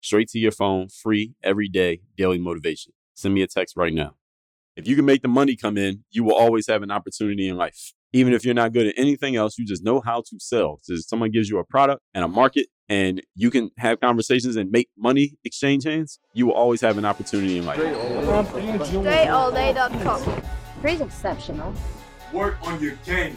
Straight to your phone, free every day, daily motivation. Send me a text right now. If you can make the money come in, you will always have an opportunity in life. Even if you're not good at anything else, you just know how to sell. So someone gives you a product and a market and you can have conversations and make money exchange hands, you will always have an opportunity in life. DreAllDay.com. Pretty exceptional. Work on your game.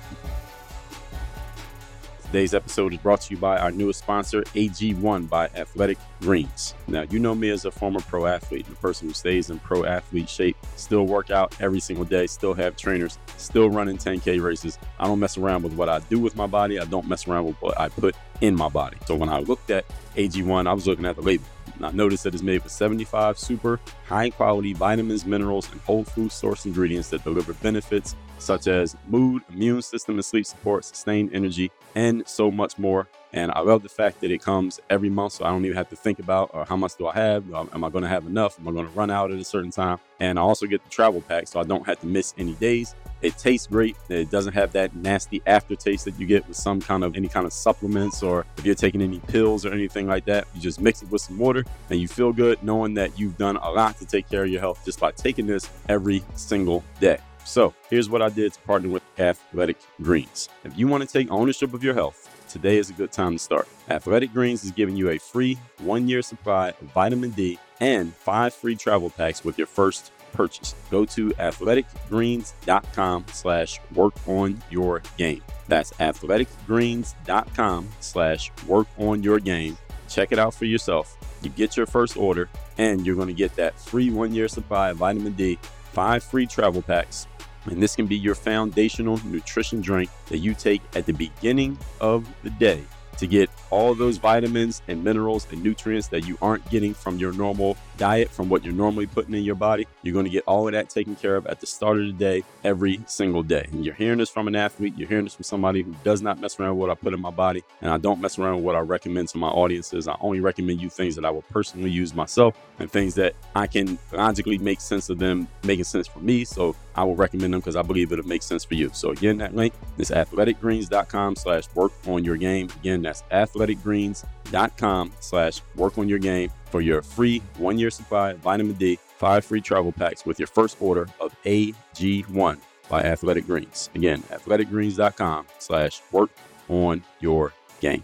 Today's episode is brought to you by our newest sponsor, AG1 by Athletic Greens. Now, you know me as a former pro athlete, the person who stays in pro athlete shape, still work out every single day, still have trainers, still running 10K races. I don't mess around with what I do with my body. I don't mess around with what I put in my body. So when I looked at AG1, I was looking at the label. And I noticed that it's made with 75 super high quality vitamins, minerals, and whole food source ingredients that deliver benefits such as mood, immune system and sleep support, sustained energy, and so much more. And I love the fact that it comes every month, so I don't even have to think about or how much do I have? Am I going to have enough? Am I going to run out at a certain time? And I also get the travel pack, so I don't have to miss any days. It tastes great. It doesn't have that nasty aftertaste that you get with some kind of any kind of supplements or if you're taking any pills or anything like that. You just mix it with some water and you feel good knowing that you've done a lot to take care of your health just by taking this every single day. So here's what I did to partner with Athletic Greens. If you want to take ownership of your health, today is a good time to start. Athletic Greens is giving you a free one year supply of vitamin D and five free travel packs with your first purchase. Go to athleticgreens.com slash work on your game. That's athleticgreens.com slash work on your game. Check it out for yourself. You get your first order and you're going to get that free one year supply of vitamin D, five free travel packs. And this can be your foundational nutrition drink that you take at the beginning of the day to get all those vitamins and minerals and nutrients that you aren't getting from your normal diet, from what you're normally putting in your body. You're going to get all of that taken care of at the start of the day, every single day. And you're hearing this from an athlete, you're hearing this from somebody who does not mess around with what I put in my body, and I don't mess around with what I recommend to my audiences. I only recommend you things that I will personally use myself and things that I can logically make sense of them making sense for me. So I will recommend them because I believe it'll make sense for you. So again, that link is athleticgreens.com slash work on your game. Again, that's athleticgreens.com slash work on your game for your free one year supply of vitamin D, five free travel packs with your first order of AG1 by Athletic Greens. Again, athleticgreens.com slash work on your game.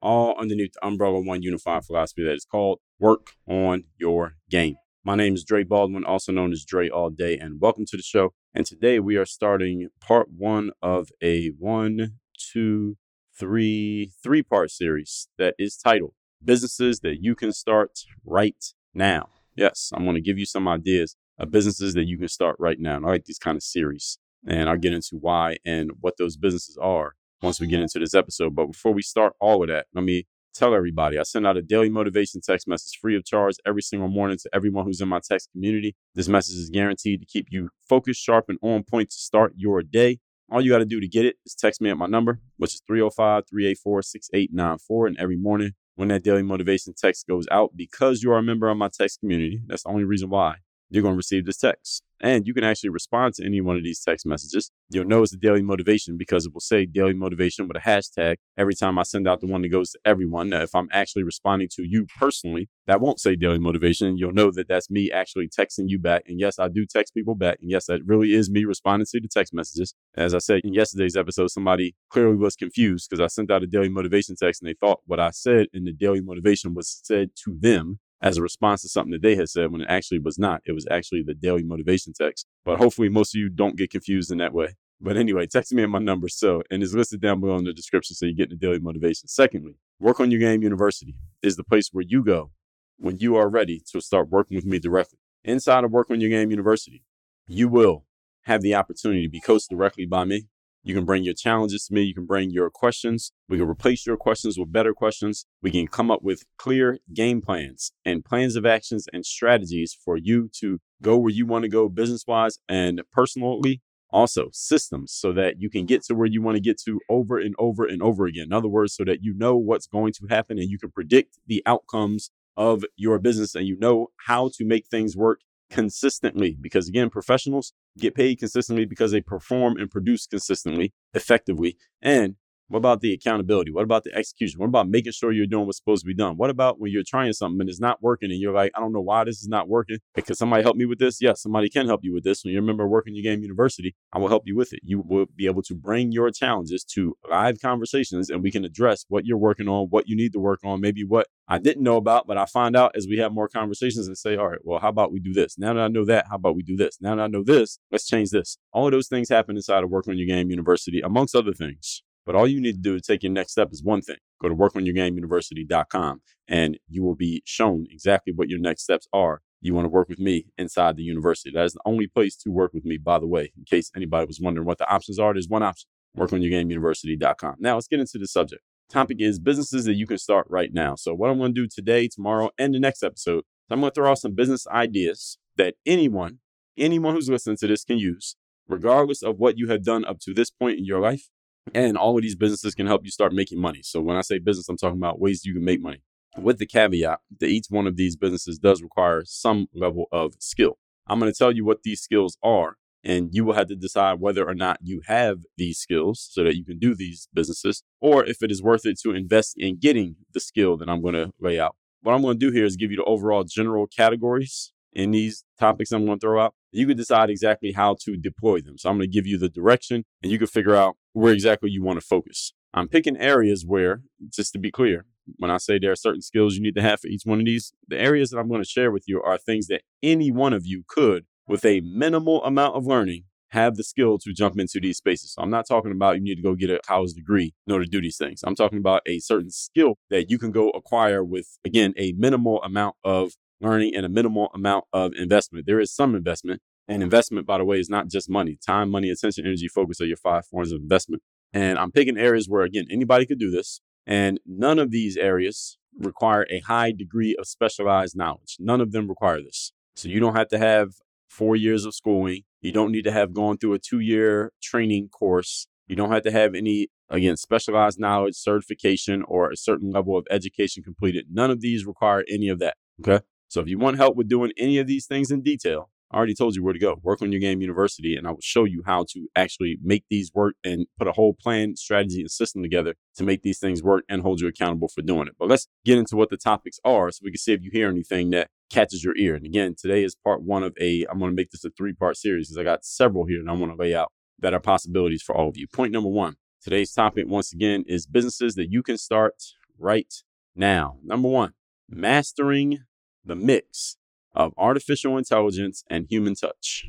all underneath the umbrella one unified philosophy that is called Work on Your Game. My name is Dre Baldwin, also known as Dre All Day, and welcome to the show. And today we are starting part one of a one, two, three, three part series that is titled businesses that you can start right now. Yes, I'm going to give you some ideas of businesses that you can start right now. And I like these kind of series, and I'll get into why and what those businesses are once we get into this episode. But before we start all of that, let me tell everybody. I send out a daily motivation text message free of charge every single morning to everyone who's in my text community. This message is guaranteed to keep you focused, sharp, and on point to start your day. All you got to do to get it is text me at my number, which is 305 384 6894. And every morning when that daily motivation text goes out, because you are a member of my text community, that's the only reason why you're going to receive this text. And you can actually respond to any one of these text messages. You'll know it's a daily motivation because it will say daily motivation with a hashtag every time I send out the one that goes to everyone. Now, if I'm actually responding to you personally, that won't say daily motivation. You'll know that that's me actually texting you back. And yes, I do text people back. And yes, that really is me responding to the text messages. As I said in yesterday's episode, somebody clearly was confused because I sent out a daily motivation text and they thought what I said in the daily motivation was said to them as a response to something that they had said when it actually was not. It was actually the daily motivation text. But hopefully, most of you don't get confused in that way. But anyway, text me at my number so, and it's listed down below in the description so you get the daily motivation. Secondly, Work on Your Game University is the place where you go when you are ready to start working with me directly. Inside of Work on Your Game University, you will have the opportunity to be coached directly by me you can bring your challenges to me. You can bring your questions. We can replace your questions with better questions. We can come up with clear game plans and plans of actions and strategies for you to go where you want to go business wise and personally. Also, systems so that you can get to where you want to get to over and over and over again. In other words, so that you know what's going to happen and you can predict the outcomes of your business and you know how to make things work consistently because again professionals get paid consistently because they perform and produce consistently effectively and what about the accountability? What about the execution? What about making sure you're doing what's supposed to be done? What about when you're trying something and it's not working and you're like, I don't know why this is not working? Because somebody help me with this? Yes, somebody can help you with this. When you remember working your game university, I will help you with it. You will be able to bring your challenges to live conversations and we can address what you're working on, what you need to work on, maybe what I didn't know about, but I find out as we have more conversations and say, all right, well, how about we do this? Now that I know that, how about we do this? Now that I know this, let's change this. All of those things happen inside of Work on Your Game University, amongst other things. But all you need to do to take your next step is one thing. Go to workonyourgameuniversity.com and you will be shown exactly what your next steps are. You want to work with me inside the university. That is the only place to work with me, by the way, in case anybody was wondering what the options are. There's one option workonyourgameuniversity.com. Now let's get into the subject. Topic is businesses that you can start right now. So, what I'm going to do today, tomorrow, and the next episode, I'm going to throw out some business ideas that anyone, anyone who's listening to this can use, regardless of what you have done up to this point in your life and all of these businesses can help you start making money. So when I say business, I'm talking about ways you can make money. With the caveat that each one of these businesses does require some level of skill. I'm going to tell you what these skills are, and you will have to decide whether or not you have these skills so that you can do these businesses, or if it is worth it to invest in getting the skill that I'm going to lay out. What I'm going to do here is give you the overall general categories in these topics I'm going to throw out. You can decide exactly how to deploy them. So I'm going to give you the direction and you can figure out where exactly you want to focus. I'm picking areas where, just to be clear, when I say there are certain skills you need to have for each one of these, the areas that I'm going to share with you are things that any one of you could, with a minimal amount of learning, have the skill to jump into these spaces. So I'm not talking about you need to go get a college degree in order to do these things. I'm talking about a certain skill that you can go acquire with, again, a minimal amount of learning and a minimal amount of investment. There is some investment. And investment, by the way, is not just money. Time, money, attention, energy, focus are your five forms of investment. And I'm picking areas where, again, anybody could do this. And none of these areas require a high degree of specialized knowledge. None of them require this. So you don't have to have four years of schooling. You don't need to have gone through a two year training course. You don't have to have any, again, specialized knowledge, certification, or a certain level of education completed. None of these require any of that. Okay. So if you want help with doing any of these things in detail, I already told you where to go. Work on your game university, and I will show you how to actually make these work and put a whole plan, strategy, and system together to make these things work and hold you accountable for doing it. But let's get into what the topics are so we can see if you hear anything that catches your ear. And again, today is part one of a, I'm going to make this a three part series because I got several here and I want to lay out that are possibilities for all of you. Point number one today's topic, once again, is businesses that you can start right now. Number one, mastering the mix of artificial intelligence and human touch.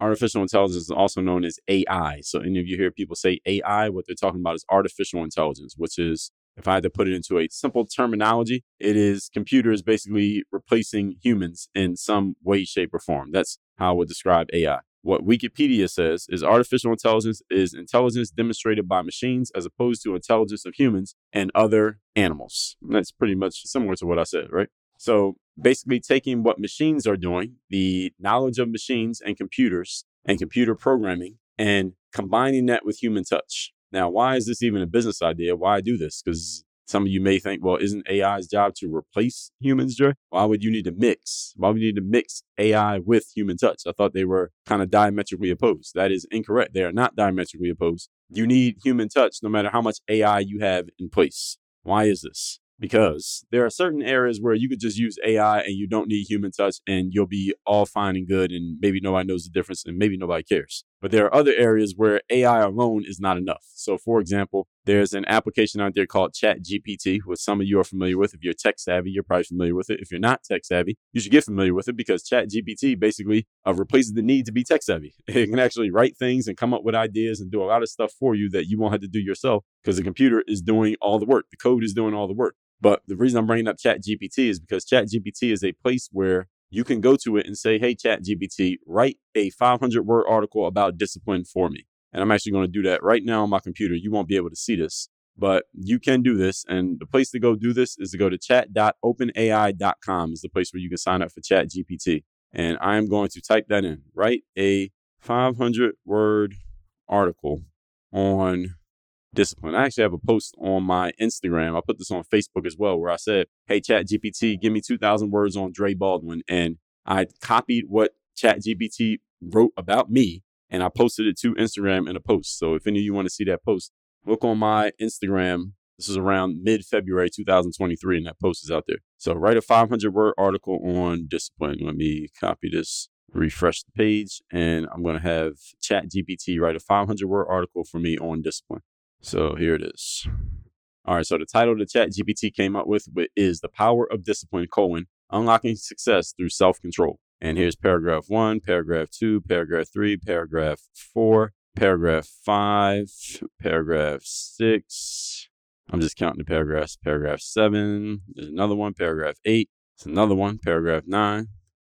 Artificial intelligence is also known as AI. So, any of you hear people say AI, what they're talking about is artificial intelligence, which is, if I had to put it into a simple terminology, it is computers basically replacing humans in some way, shape, or form. That's how I would describe AI. What Wikipedia says is artificial intelligence is intelligence demonstrated by machines as opposed to intelligence of humans and other animals. And that's pretty much similar to what I said, right? So basically, taking what machines are doing, the knowledge of machines and computers and computer programming, and combining that with human touch. Now, why is this even a business idea? Why do this? Because some of you may think, well, isn't AI's job to replace humans, Dre? Why would you need to mix? Why would you need to mix AI with human touch? I thought they were kind of diametrically opposed. That is incorrect. They are not diametrically opposed. You need human touch no matter how much AI you have in place. Why is this? Because there are certain areas where you could just use AI and you don't need human touch and you'll be all fine and good and maybe nobody knows the difference and maybe nobody cares. But there are other areas where AI alone is not enough. So, for example, there's an application out there called ChatGPT, which some of you are familiar with. If you're tech savvy, you're probably familiar with it. If you're not tech savvy, you should get familiar with it because ChatGPT basically uh, replaces the need to be tech savvy. It can actually write things and come up with ideas and do a lot of stuff for you that you won't have to do yourself because the computer is doing all the work. The code is doing all the work. But the reason I'm bringing up ChatGPT is because ChatGPT is a place where you can go to it and say, hey, ChatGPT, write a 500 word article about discipline for me. And I'm actually going to do that right now on my computer. You won't be able to see this, but you can do this. And the place to go do this is to go to chat.openai.com is the place where you can sign up for ChatGPT. And I'm going to type that in. Write a 500 word article on discipline. I actually have a post on my Instagram. I put this on Facebook as well, where I said, Hey, Chat GPT, give me 2,000 words on Dre Baldwin. And I copied what Chat GPT wrote about me and I posted it to Instagram in a post. So if any of you want to see that post, look on my Instagram. This is around mid February 2023, and that post is out there. So write a 500 word article on discipline. Let me copy this, refresh the page, and I'm going to have Chat GPT write a 500 word article for me on discipline. So here it is. All right, so the title the chat GPT came up with is The Power of Discipline, colon, Unlocking Success Through Self-Control. And here's paragraph one, paragraph two, paragraph three, paragraph four, paragraph five, paragraph six. I'm just counting the paragraphs. Paragraph seven, there's another one, paragraph eight, it's another one, paragraph nine,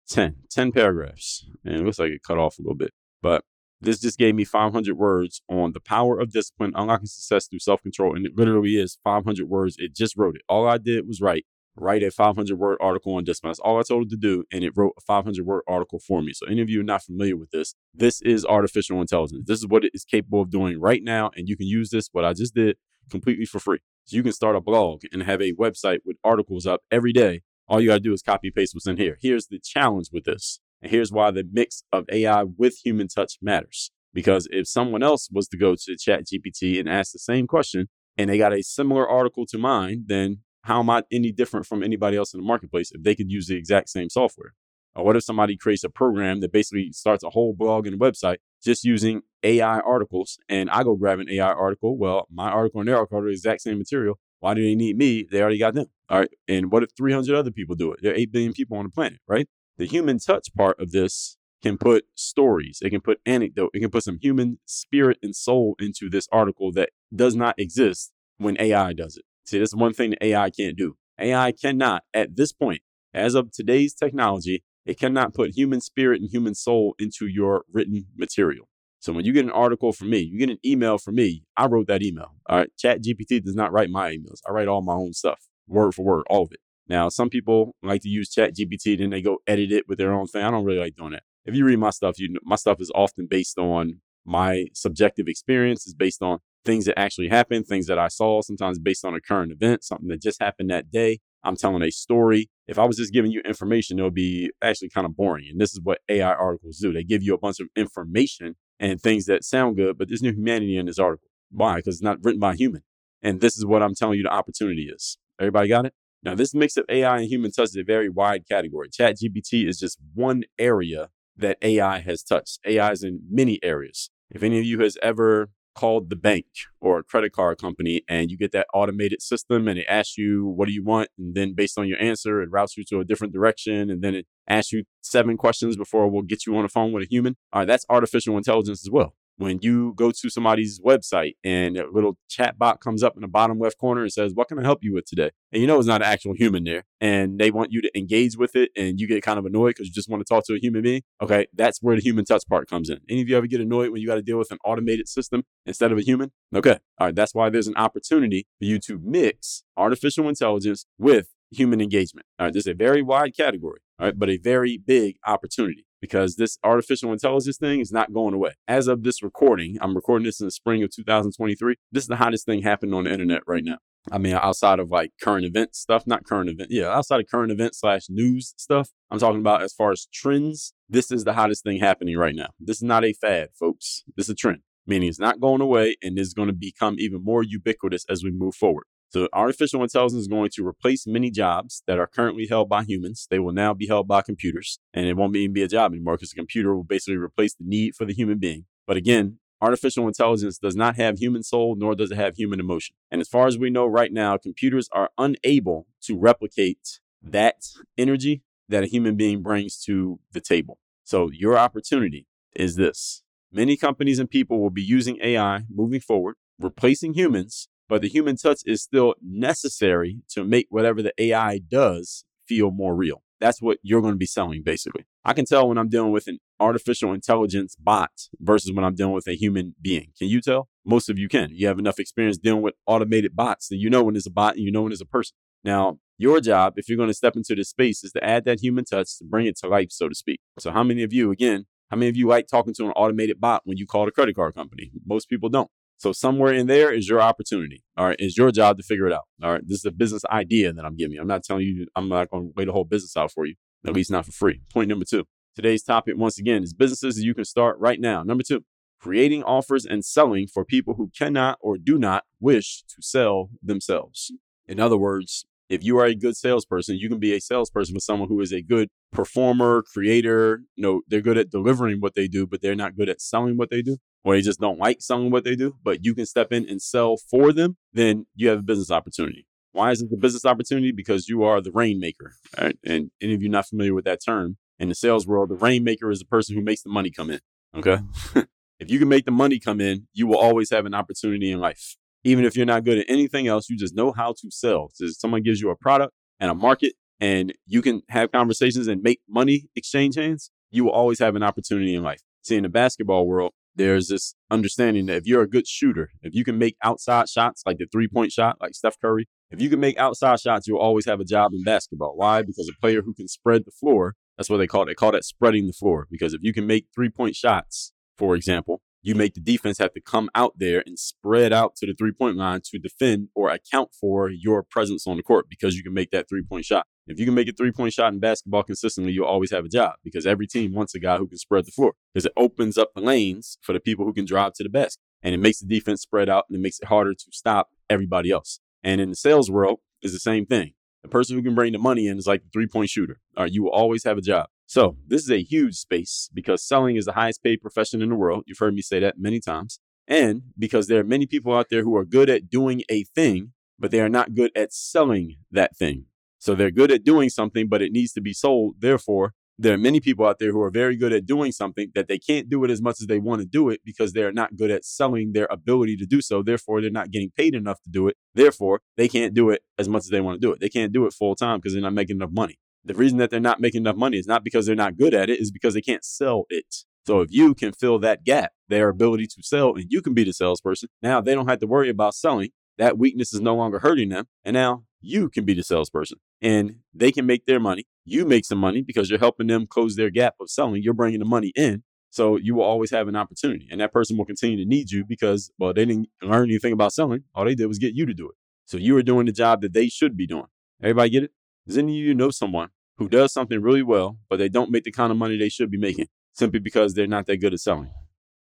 ten. Ten paragraphs. And it looks like it cut off a little bit. But this just gave me 500 words on the power of discipline, unlocking success through self control. And it literally is 500 words. It just wrote it. All I did was write, write a 500 word article on discipline. That's all I told it to do. And it wrote a 500 word article for me. So, any of you not familiar with this, this is artificial intelligence. This is what it is capable of doing right now. And you can use this, what I just did, completely for free. So, you can start a blog and have a website with articles up every day. All you got to do is copy paste what's in here. Here's the challenge with this and here's why the mix of AI with human touch matters. Because if someone else was to go to ChatGPT and ask the same question and they got a similar article to mine, then how am I any different from anybody else in the marketplace if they could use the exact same software? Or what if somebody creates a program that basically starts a whole blog and website just using AI articles and I go grab an AI article? Well, my article and their article are the exact same material. Why do they need me? They already got them. All right. And what if 300 other people do it? There are 8 billion people on the planet, right? The human touch part of this can put stories, it can put anecdote, it can put some human spirit and soul into this article that does not exist when AI does it. See, that's one thing that AI can't do. AI cannot, at this point, as of today's technology, it cannot put human spirit and human soul into your written material. So when you get an article from me, you get an email from me, I wrote that email. All right. Chat GPT does not write my emails. I write all my own stuff, word for word, all of it. Now, some people like to use Chat GPT, then they go edit it with their own thing. I don't really like doing that. If you read my stuff, you know, my stuff is often based on my subjective experience. It's based on things that actually happened, things that I saw, sometimes based on a current event, something that just happened that day. I'm telling a story. If I was just giving you information, it would be actually kind of boring. And this is what AI articles do. They give you a bunch of information and things that sound good, but there's no humanity in this article. Why? Because it's not written by a human. And this is what I'm telling you the opportunity is. Everybody got it? Now, this mix of AI and human touch is a very wide category. ChatGPT is just one area that AI has touched. AI is in many areas. If any of you has ever called the bank or a credit card company and you get that automated system and it asks you what do you want and then based on your answer it routes you to a different direction and then it asks you seven questions before we'll get you on the phone with a human all right that's artificial intelligence as well when you go to somebody's website and a little chat bot comes up in the bottom left corner and says, What can I help you with today? And you know it's not an actual human there. And they want you to engage with it and you get kind of annoyed because you just want to talk to a human being. Okay, that's where the human touch part comes in. Any of you ever get annoyed when you got to deal with an automated system instead of a human? Okay, all right, that's why there's an opportunity for you to mix artificial intelligence with human engagement. All right, this is a very wide category, all right, but a very big opportunity because this artificial intelligence thing is not going away. As of this recording, I'm recording this in the spring of 2023. This is the hottest thing happening on the internet right now. I mean, outside of like current event stuff, not current event, yeah, outside of current event slash news stuff, I'm talking about as far as trends. This is the hottest thing happening right now. This is not a fad, folks. This is a trend, meaning it's not going away and is going to become even more ubiquitous as we move forward. So artificial intelligence is going to replace many jobs that are currently held by humans. They will now be held by computers and it won't even be a job anymore because the computer will basically replace the need for the human being. But again, artificial intelligence does not have human soul nor does it have human emotion. And as far as we know right now, computers are unable to replicate that energy that a human being brings to the table. So your opportunity is this. Many companies and people will be using AI moving forward, replacing humans but the human touch is still necessary to make whatever the AI does feel more real. That's what you're going to be selling, basically. I can tell when I'm dealing with an artificial intelligence bot versus when I'm dealing with a human being. Can you tell? Most of you can. You have enough experience dealing with automated bots that you know when it's a bot and you know when it's a person. Now, your job, if you're going to step into this space, is to add that human touch to bring it to life, so to speak. So, how many of you, again, how many of you like talking to an automated bot when you call a credit card company? Most people don't. So somewhere in there is your opportunity. All right. It's your job to figure it out. All right. This is a business idea that I'm giving you. I'm not telling you, I'm not going to lay the whole business out for you, at least not for free. Point number two. Today's topic, once again, is businesses you can start right now. Number two, creating offers and selling for people who cannot or do not wish to sell themselves. In other words, if you are a good salesperson, you can be a salesperson for someone who is a good performer, creator. You know, they're good at delivering what they do, but they're not good at selling what they do or they just don't like selling what they do, but you can step in and sell for them, then you have a business opportunity. Why is it a business opportunity? Because you are the rainmaker. Right? And any of you not familiar with that term, in the sales world, the rainmaker is the person who makes the money come in. Okay. if you can make the money come in, you will always have an opportunity in life. Even if you're not good at anything else, you just know how to sell. So someone gives you a product and a market and you can have conversations and make money exchange hands, you will always have an opportunity in life. See, in the basketball world, there's this understanding that if you're a good shooter, if you can make outside shots like the three point shot, like Steph Curry, if you can make outside shots, you'll always have a job in basketball. Why? Because a player who can spread the floor, that's what they call it. They call that spreading the floor. Because if you can make three point shots, for example, you make the defense have to come out there and spread out to the three point line to defend or account for your presence on the court because you can make that three point shot. If you can make a three point shot in basketball consistently, you'll always have a job because every team wants a guy who can spread the floor because it opens up the lanes for the people who can drive to the basket and it makes the defense spread out and it makes it harder to stop everybody else. And in the sales world, is the same thing. The person who can bring the money in is like the three point shooter. All right, you will always have a job. So this is a huge space because selling is the highest paid profession in the world. You've heard me say that many times. And because there are many people out there who are good at doing a thing, but they are not good at selling that thing. So they're good at doing something, but it needs to be sold. Therefore, there are many people out there who are very good at doing something that they can't do it as much as they want to do it because they're not good at selling their ability to do so. Therefore, they're not getting paid enough to do it. Therefore, they can't do it as much as they want to do it. They can't do it full time because they're not making enough money. The reason that they're not making enough money is not because they're not good at it, is because they can't sell it. So if you can fill that gap, their ability to sell, and you can be the salesperson, now they don't have to worry about selling. That weakness is no longer hurting them. And now you can be the salesperson and they can make their money. You make some money because you're helping them close their gap of selling. You're bringing the money in. So you will always have an opportunity. And that person will continue to need you because, well, they didn't learn anything about selling. All they did was get you to do it. So you are doing the job that they should be doing. Everybody get it? Does any of you know someone who does something really well, but they don't make the kind of money they should be making simply because they're not that good at selling?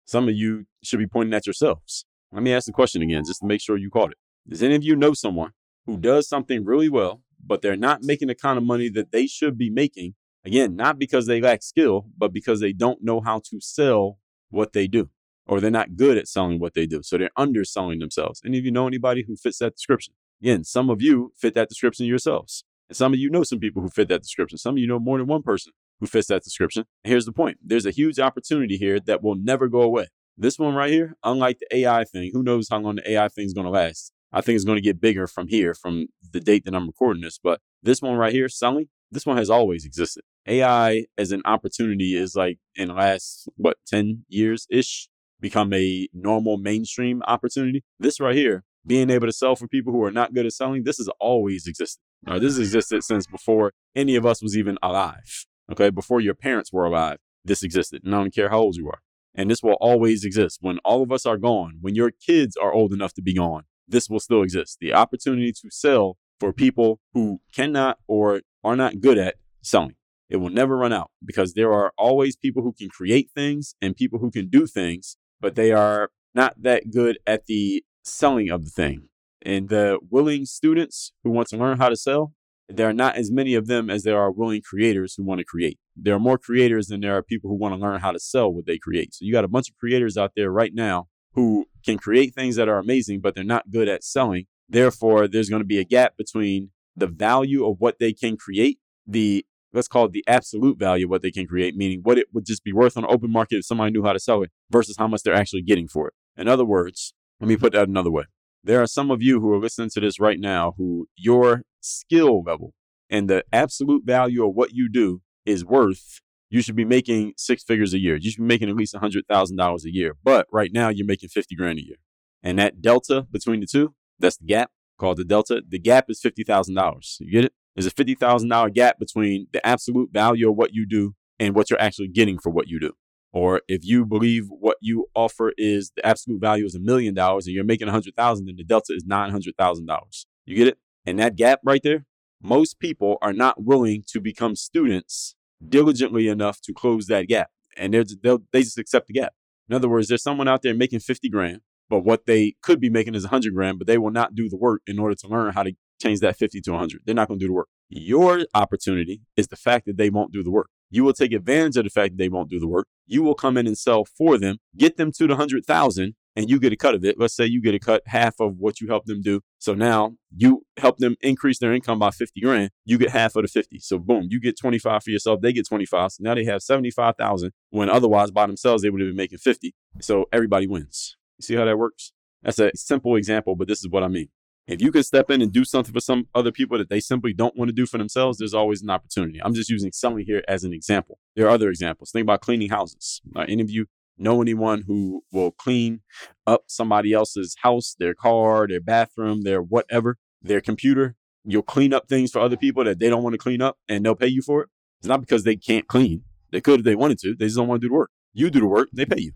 Some of you should be pointing at yourselves. Let me ask the question again just to make sure you caught it. Does any of you know someone who does something really well, but they're not making the kind of money that they should be making? Again, not because they lack skill, but because they don't know how to sell what they do, or they're not good at selling what they do. So they're underselling themselves. Any of you know anybody who fits that description? Again, some of you fit that description yourselves. And some of you know some people who fit that description. Some of you know more than one person who fits that description. And here's the point there's a huge opportunity here that will never go away. This one right here, unlike the AI thing, who knows how long the AI thing is going to last? I think it's going to get bigger from here, from the date that I'm recording this. But this one right here, selling, this one has always existed. AI as an opportunity is like in the last, what, 10 years ish, become a normal mainstream opportunity. This right here, being able to sell for people who are not good at selling, this has always existed. This has existed since before any of us was even alive. Okay, before your parents were alive, this existed. And I don't care how old you are. And this will always exist. When all of us are gone, when your kids are old enough to be gone, this will still exist. The opportunity to sell for people who cannot or are not good at selling. It will never run out because there are always people who can create things and people who can do things, but they are not that good at the selling of the thing. And the willing students who want to learn how to sell, there are not as many of them as there are willing creators who want to create. There are more creators than there are people who want to learn how to sell what they create. So you got a bunch of creators out there right now who can create things that are amazing, but they're not good at selling. Therefore, there's going to be a gap between the value of what they can create, the let's call it the absolute value of what they can create, meaning what it would just be worth on the open market if somebody knew how to sell it versus how much they're actually getting for it. In other words, let me put that another way. There are some of you who are listening to this right now who your skill level and the absolute value of what you do is worth, you should be making six figures a year. You should be making at least $100,000 a year. But right now, you're making 50 grand a year. And that delta between the two, that's the gap called the delta. The gap is $50,000. You get it? There's a $50,000 gap between the absolute value of what you do and what you're actually getting for what you do. Or if you believe what you offer is the absolute value is a million dollars and you're making a hundred thousand, then the delta is nine hundred thousand dollars. You get it? And that gap right there, most people are not willing to become students diligently enough to close that gap. And they'll, they just accept the gap. In other words, there's someone out there making 50 grand, but what they could be making is 100 grand, but they will not do the work in order to learn how to change that 50 to 100. They're not going to do the work. Your opportunity is the fact that they won't do the work. You will take advantage of the fact that they won't do the work. You will come in and sell for them, get them to the 100,000 and you get a cut of it. Let's say you get a cut half of what you help them do. So now you help them increase their income by 50 grand. You get half of the 50. So boom, you get 25 for yourself. They get 25. So now they have 75,000 when otherwise by themselves they would have been making 50. So everybody wins. You see how that works? That's a simple example, but this is what I mean. If you can step in and do something for some other people that they simply don't want to do for themselves, there's always an opportunity. I'm just using selling here as an example. There are other examples. Think about cleaning houses. Uh, any of you know anyone who will clean up somebody else's house, their car, their bathroom, their whatever, their computer? You'll clean up things for other people that they don't want to clean up and they'll pay you for it. It's not because they can't clean. They could if they wanted to. They just don't want to do the work. You do the work, they pay you.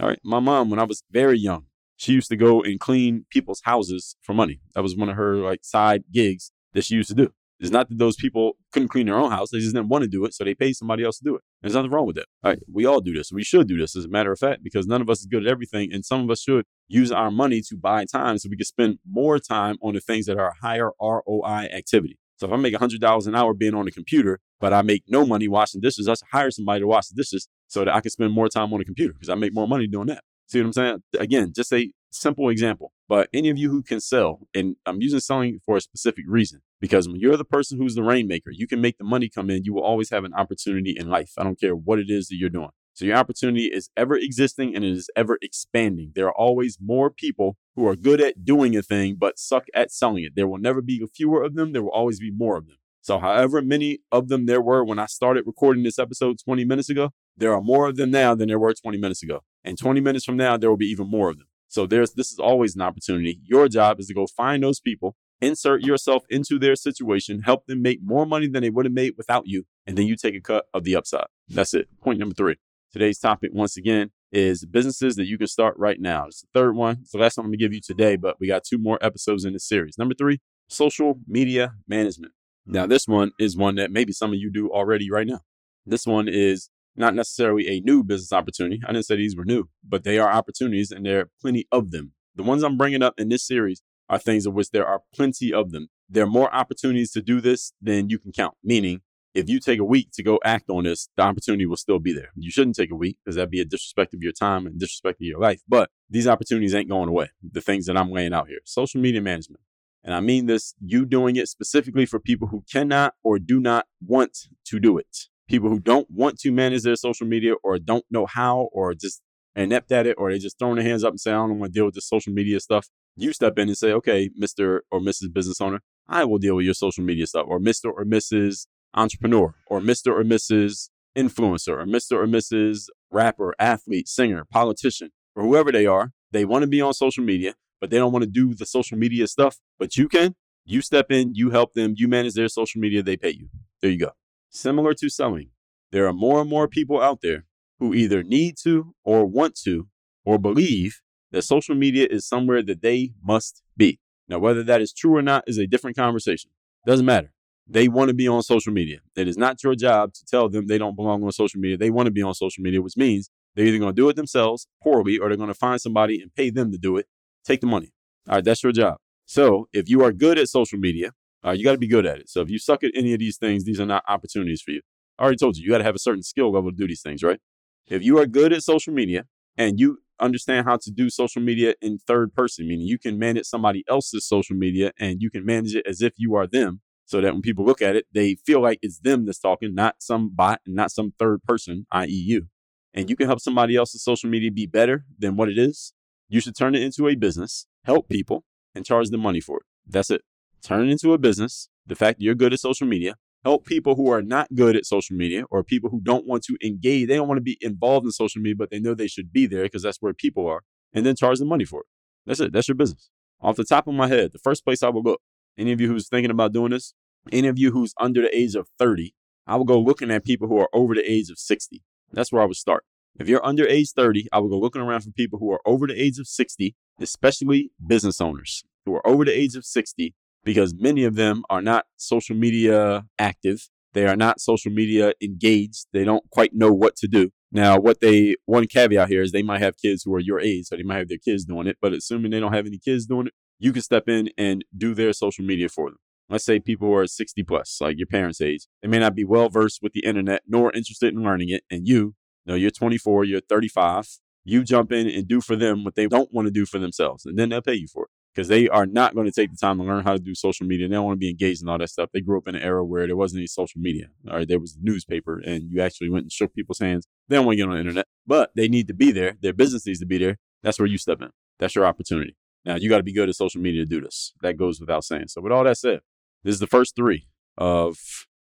All right. My mom, when I was very young, she used to go and clean people's houses for money. That was one of her like side gigs that she used to do. It's not that those people couldn't clean their own house. They just didn't want to do it. So they paid somebody else to do it. There's nothing wrong with that. All right. We all do this. We should do this as a matter of fact, because none of us is good at everything. And some of us should use our money to buy time so we can spend more time on the things that are higher ROI activity. So if I make $100 an hour being on the computer, but I make no money washing dishes, I should hire somebody to wash the dishes so that I can spend more time on the computer because I make more money doing that. See what I'm saying? Again, just a simple example. But any of you who can sell, and I'm using selling for a specific reason, because when you're the person who's the rainmaker, you can make the money come in. You will always have an opportunity in life. I don't care what it is that you're doing. So your opportunity is ever existing and it is ever expanding. There are always more people who are good at doing a thing, but suck at selling it. There will never be fewer of them. There will always be more of them. So however many of them there were when I started recording this episode 20 minutes ago, there are more of them now than there were 20 minutes ago. And 20 minutes from now, there will be even more of them. So there's this is always an opportunity. Your job is to go find those people, insert yourself into their situation, help them make more money than they would have made without you, and then you take a cut of the upside. That's it. Point number three. Today's topic, once again, is businesses that you can start right now. It's the third one. It's the last one I'm gonna give you today, but we got two more episodes in this series. Number three, social media management. Now, this one is one that maybe some of you do already right now. This one is not necessarily a new business opportunity. I didn't say these were new, but they are opportunities and there are plenty of them. The ones I'm bringing up in this series are things of which there are plenty of them. There are more opportunities to do this than you can count, meaning if you take a week to go act on this, the opportunity will still be there. You shouldn't take a week because that'd be a disrespect of your time and disrespect of your life. But these opportunities ain't going away. The things that I'm laying out here social media management. And I mean this, you doing it specifically for people who cannot or do not want to do it people who don't want to manage their social media or don't know how or just inept at it or they just throwing their hands up and say, I don't want to deal with this social media stuff. You step in and say, okay, Mr. or Mrs. Business Owner, I will deal with your social media stuff, or Mr. or Mrs. Entrepreneur, or Mr. or Mrs. Influencer, or Mr. or Mrs. Rapper, athlete, singer, politician, or whoever they are. They want to be on social media, but they don't want to do the social media stuff. But you can. You step in, you help them, you manage their social media, they pay you. There you go. Similar to selling, there are more and more people out there who either need to or want to or believe that social media is somewhere that they must be. Now, whether that is true or not is a different conversation. Doesn't matter. They want to be on social media. It is not your job to tell them they don't belong on social media. They want to be on social media, which means they're either going to do it themselves poorly or they're going to find somebody and pay them to do it. Take the money. All right, that's your job. So if you are good at social media, uh, you got to be good at it. So if you suck at any of these things, these are not opportunities for you. I already told you, you got to have a certain skill level to do these things, right? If you are good at social media and you understand how to do social media in third person, meaning you can manage somebody else's social media and you can manage it as if you are them so that when people look at it, they feel like it's them that's talking, not some bot and not some third person, i.e., you. And you can help somebody else's social media be better than what it is. You should turn it into a business, help people, and charge them money for it. That's it. Turn it into a business. The fact that you're good at social media, help people who are not good at social media or people who don't want to engage. They don't want to be involved in social media, but they know they should be there because that's where people are, and then charge them money for it. That's it. That's your business. Off the top of my head, the first place I will go, any of you who's thinking about doing this, any of you who's under the age of 30, I will go looking at people who are over the age of 60. That's where I would start. If you're under age 30, I would go looking around for people who are over the age of 60, especially business owners who are over the age of 60 because many of them are not social media active. They are not social media engaged. They don't quite know what to do. Now, what they, one caveat here is they might have kids who are your age, so they might have their kids doing it, but assuming they don't have any kids doing it, you can step in and do their social media for them. Let's say people who are 60 plus, like your parents' age. They may not be well versed with the internet nor interested in learning it. And you, you know, you're 24, you're 35, you jump in and do for them what they don't want to do for themselves, and then they'll pay you for it because they are not going to take the time to learn how to do social media. They don't want to be engaged in all that stuff. They grew up in an era where there wasn't any social media. All right, there was newspaper, and you actually went and shook people's hands. They don't want to get on the internet, but they need to be there. Their business needs to be there. That's where you step in. That's your opportunity. Now you got to be good at social media to do this. That goes without saying. So with all that said, this is the first three of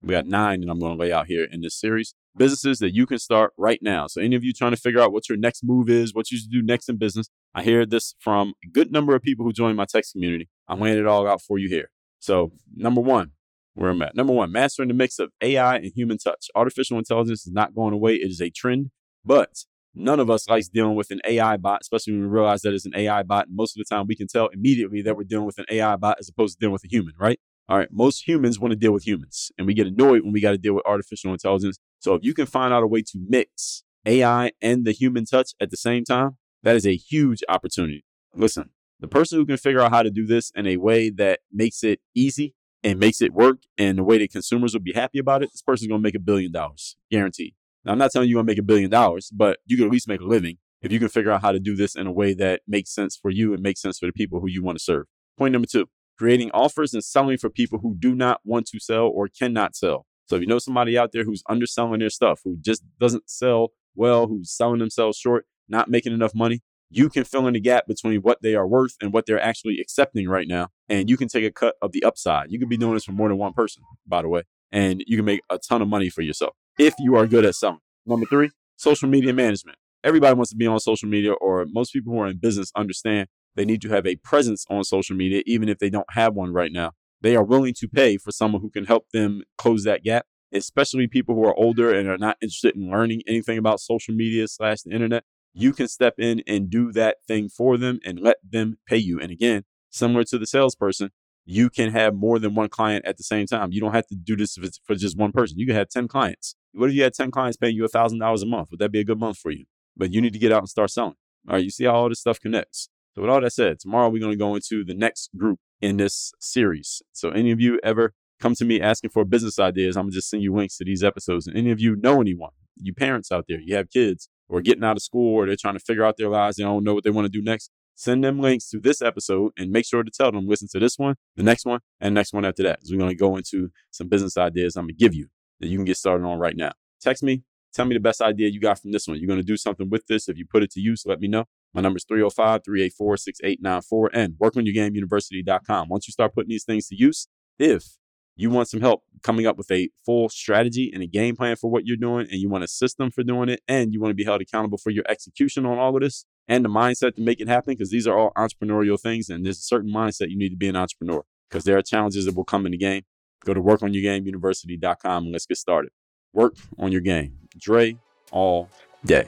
we got nine that I'm going to lay out here in this series. Businesses that you can start right now. So, any of you trying to figure out what your next move is, what you should do next in business, I hear this from a good number of people who join my text community. I'm laying it all out for you here. So, number one, where I'm at. Number one, mastering the mix of AI and human touch. Artificial intelligence is not going away. It is a trend, but none of us likes dealing with an AI bot, especially when we realize that it's an AI bot. And most of the time, we can tell immediately that we're dealing with an AI bot as opposed to dealing with a human, right? All right, most humans want to deal with humans, and we get annoyed when we got to deal with artificial intelligence. So if you can find out a way to mix AI and the human touch at the same time, that is a huge opportunity. Listen, the person who can figure out how to do this in a way that makes it easy and makes it work and the way that consumers will be happy about it, this person's to make a billion dollars, guaranteed. Now, I'm not telling you you're to make a billion dollars, but you can at least make a living if you can figure out how to do this in a way that makes sense for you and makes sense for the people who you want to serve. Point number two, creating offers and selling for people who do not want to sell or cannot sell. So if you know somebody out there who's underselling their stuff, who just doesn't sell well, who's selling themselves short, not making enough money, you can fill in the gap between what they are worth and what they're actually accepting right now. And you can take a cut of the upside. You can be doing this for more than one person, by the way, and you can make a ton of money for yourself if you are good at selling. Number three, social media management. Everybody wants to be on social media, or most people who are in business understand they need to have a presence on social media, even if they don't have one right now. They are willing to pay for someone who can help them close that gap, especially people who are older and are not interested in learning anything about social media slash the internet. You can step in and do that thing for them and let them pay you. And again, similar to the salesperson, you can have more than one client at the same time. You don't have to do this for just one person. You can have 10 clients. What if you had 10 clients paying you $1,000 a month? Would that be a good month for you? But you need to get out and start selling. All right, you see how all this stuff connects. So, with all that said, tomorrow we're going to go into the next group in this series. So, any of you ever come to me asking for business ideas, I'm going to just send you links to these episodes. And any of you know anyone, you parents out there, you have kids or getting out of school or they're trying to figure out their lives, they don't know what they want to do next, send them links to this episode and make sure to tell them, listen to this one, the next one, and next one after that. So, we're going to go into some business ideas I'm going to give you that you can get started on right now. Text me Tell me the best idea you got from this one. You're going to do something with this. If you put it to use, let me know. My number is 305 384 6894 and workonyourgameuniversity.com. Once you start putting these things to use, if you want some help coming up with a full strategy and a game plan for what you're doing, and you want a system for doing it, and you want to be held accountable for your execution on all of this and the mindset to make it happen, because these are all entrepreneurial things, and there's a certain mindset you need to be an entrepreneur because there are challenges that will come in the game. Go to workonyourgameuniversity.com and let's get started. Work on your game. Dre all day.